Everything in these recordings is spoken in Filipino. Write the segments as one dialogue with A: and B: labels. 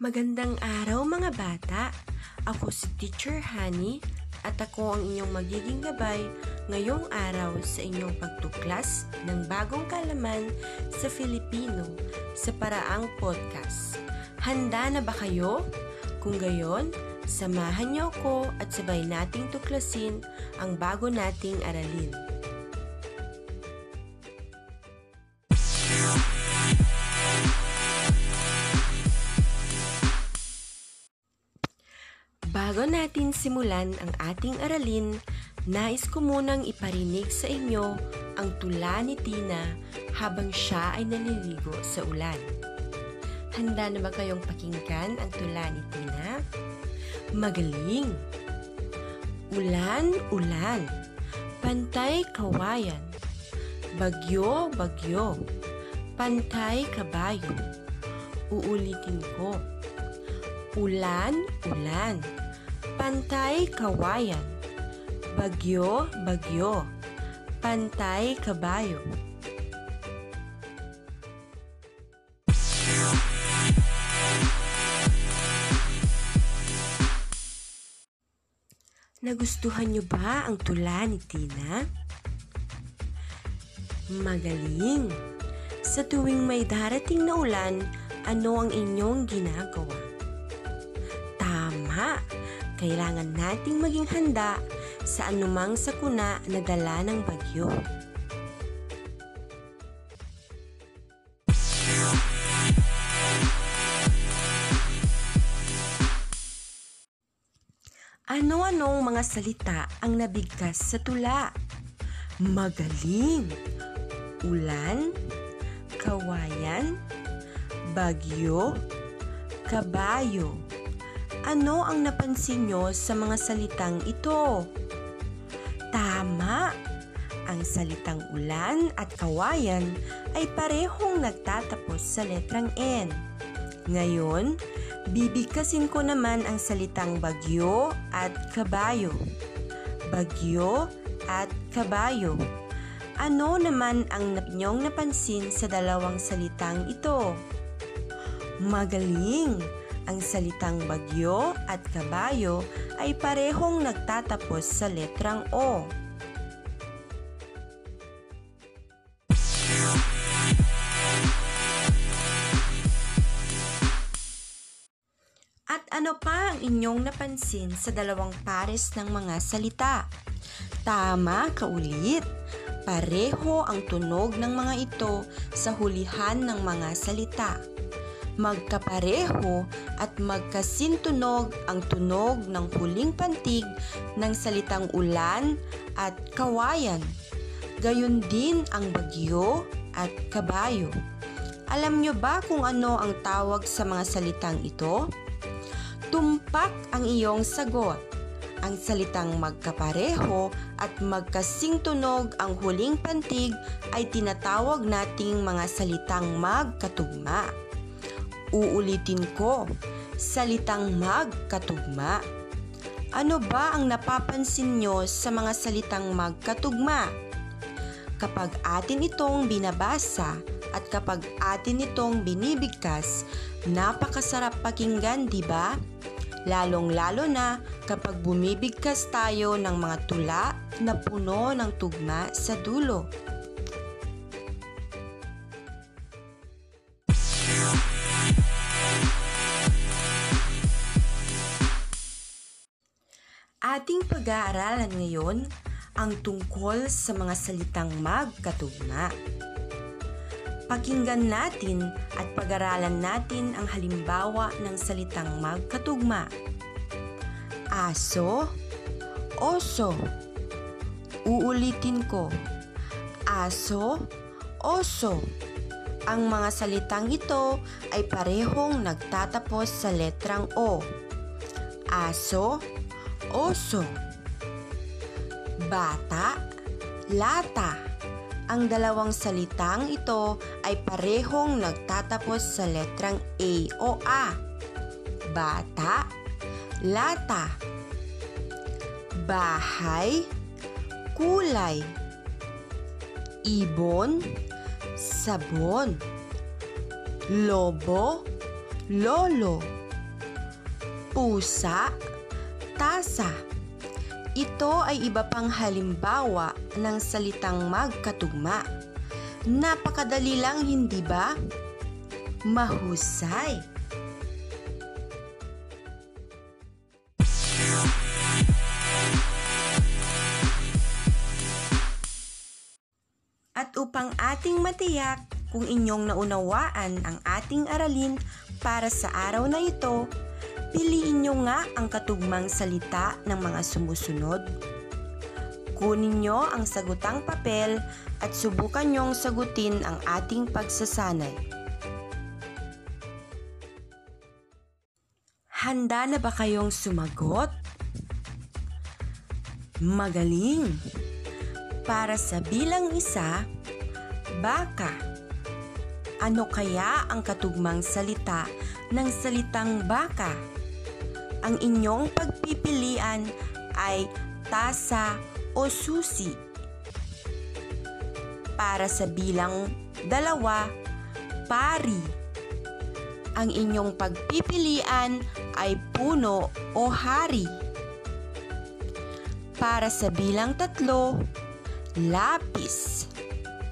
A: Magandang araw mga bata! Ako si Teacher Honey at ako ang inyong magiging gabay ngayong araw sa inyong pagtuklas ng bagong kalaman sa Filipino sa paraang podcast. Handa na ba kayo? Kung gayon, samahan niyo ako at sabay nating tuklasin ang bago nating aralin. Bago natin simulan ang ating aralin, nais ko munang iparinig sa inyo ang tula ni Tina habang siya ay naliligo sa ulan. Handa na ba kayong pakinggan ang tula ni Tina? Magaling! Ulan, ulan, pantay kawayan, bagyo, bagyo, pantay kabayo. Uulitin ko. Ulan, ulan, pantay kawayan, bagyo, bagyo, pantay kabayo. Nagustuhan niyo ba ang tula ni Tina? Magaling! Sa tuwing may darating na ulan, ano ang inyong ginagawa? Kailangan nating maging handa sa anumang sakuna na dala ng bagyo. Ano-anong mga salita ang nabigkas sa tula? Magaling! Ulan, kawayan, bagyo, kabayo. Ano ang napansin nyo sa mga salitang ito? Tama! Ang salitang ulan at kawayan ay parehong nagtatapos sa letrang N. Ngayon, bibigkasin ko naman ang salitang bagyo at kabayo. Bagyo at kabayo. Ano naman ang inyong napansin sa dalawang salitang ito? Magaling! Ang salitang bagyo at kabayo ay parehong nagtatapos sa letrang O. At ano pa ang inyong napansin sa dalawang pares ng mga salita? Tama, kaulit! Pareho ang tunog ng mga ito sa hulihan ng mga salita magkapareho at magkasintunog ang tunog ng huling pantig ng salitang ulan at kawayan. Gayon din ang bagyo at kabayo. Alam nyo ba kung ano ang tawag sa mga salitang ito? Tumpak ang iyong sagot. Ang salitang magkapareho at magkasingtunog ang huling pantig ay tinatawag nating mga salitang magkatugma. Uulitin ko, salitang magkatugma. Ano ba ang napapansin nyo sa mga salitang magkatugma? Kapag atin itong binabasa at kapag atin itong binibigkas, napakasarap pakinggan, di ba? Lalong-lalo na kapag bumibigkas tayo ng mga tula na puno ng tugma sa dulo. Ating pag-aaralan ngayon ang tungkol sa mga salitang magkatugma. Pakinggan natin at pag-aralan natin ang halimbawa ng salitang magkatugma. Aso, oso. Uulitin ko. Aso, oso. Ang mga salitang ito ay parehong nagtatapos sa letrang O. Aso. Bata, lata. Ang dalawang salitang ito ay parehong nagtatapos sa letrang A o A. Bata, lata. Bahay, kulay. Ibon, sabon. Lobo, lolo. pusa, tasa. Ito ay iba pang halimbawa ng salitang magkatugma. Napakadali lang, hindi ba? Mahusay! At upang ating matiyak kung inyong naunawaan ang ating aralin para sa araw na ito, piliin nyo nga ang katugmang salita ng mga sumusunod. Kunin nyo ang sagutang papel at subukan nyong sagutin ang ating pagsasanay. Handa na ba kayong sumagot? Magaling! Para sa bilang isa, baka. Ano kaya ang katugmang salita ng salitang baka? Ang inyong pagpipilian ay tasa o susi. Para sa bilang dalawa, pari. Ang inyong pagpipilian ay puno o hari. Para sa bilang tatlo, lapis.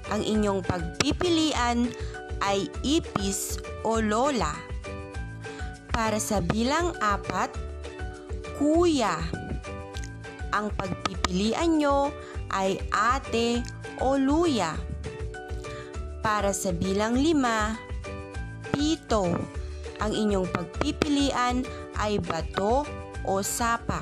A: Ang inyong pagpipilian ay ipis o lola. Para sa bilang apat, kuya. Ang pagpipilian nyo ay ate o luya. Para sa bilang lima, pito. Ang inyong pagpipilian ay bato o sapa.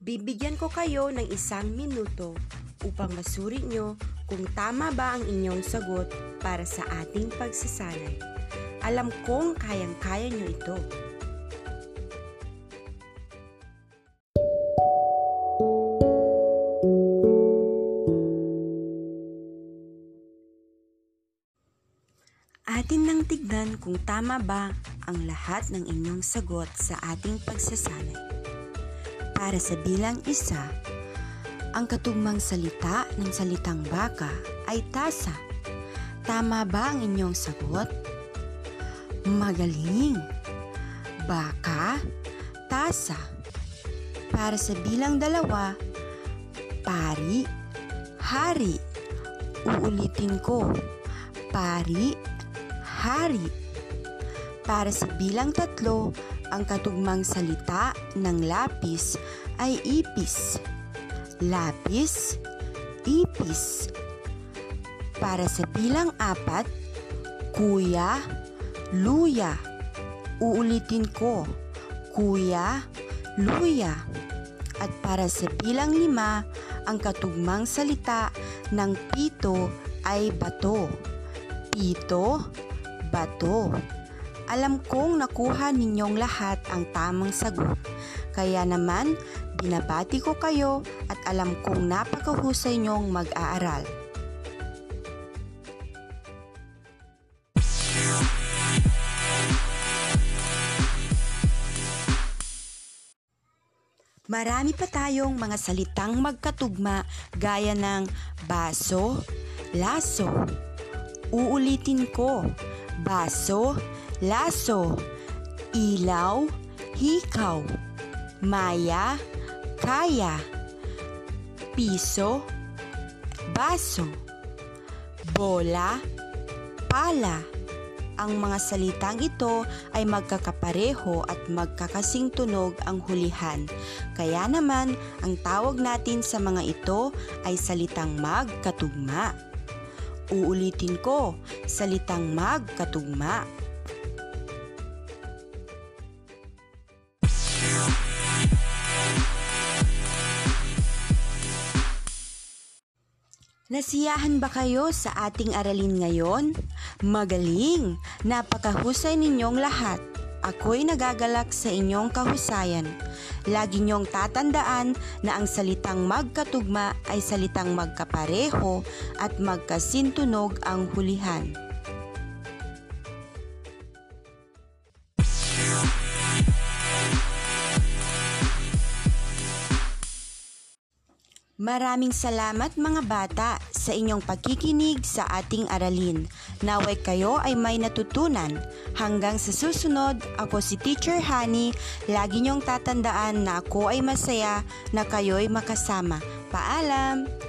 A: Bibigyan ko kayo ng isang minuto upang masuri nyo kung tama ba ang inyong sagot para sa ating pagsasanay. Alam kong kayang-kaya nyo ito. Atin nang tignan kung tama ba ang lahat ng inyong sagot sa ating pagsasanay. Para sa bilang isa, ang katugmang salita ng salitang baka ay tasa. Tama ba ang inyong sagot? Magaling! Baka, tasa. Para sa bilang dalawa, pari, hari. Uulitin ko, pari, hari. Para sa bilang tatlo, ang katugmang salita ng lapis ay ipis. Lapis, ipis. Para sa bilang apat, kuya, luya. Uulitin ko, kuya, luya. At para sa bilang lima, ang katugmang salita ng pito ay bato. Pito, bato. Alam kong nakuha ninyong lahat ang tamang sagot. Kaya naman, binabati ko kayo at alam kong napakahusay nyong mag-aaral. Marami pa tayong mga salitang magkatugma gaya ng baso, laso. Uulitin ko, baso, laso, ilaw, hikaw, maya, kaya, piso, baso, bola, pala. Ang mga salitang ito ay magkakapareho at magkakasing tunog ang hulihan. Kaya naman, ang tawag natin sa mga ito ay salitang magkatugma. Uulitin ko, salitang magkatugma. Nasiyahan ba kayo sa ating aralin ngayon? Magaling! Napakahusay ninyong lahat. Ako'y nagagalak sa inyong kahusayan. Lagi niyong tatandaan na ang salitang magkatugma ay salitang magkapareho at magkasintunog ang hulihan. Maraming salamat mga bata sa inyong pagkikinig sa ating aralin. Naway kayo ay may natutunan. Hanggang sa susunod, ako si Teacher Honey. Lagi niyong tatandaan na ako ay masaya na kayo'y makasama. Paalam!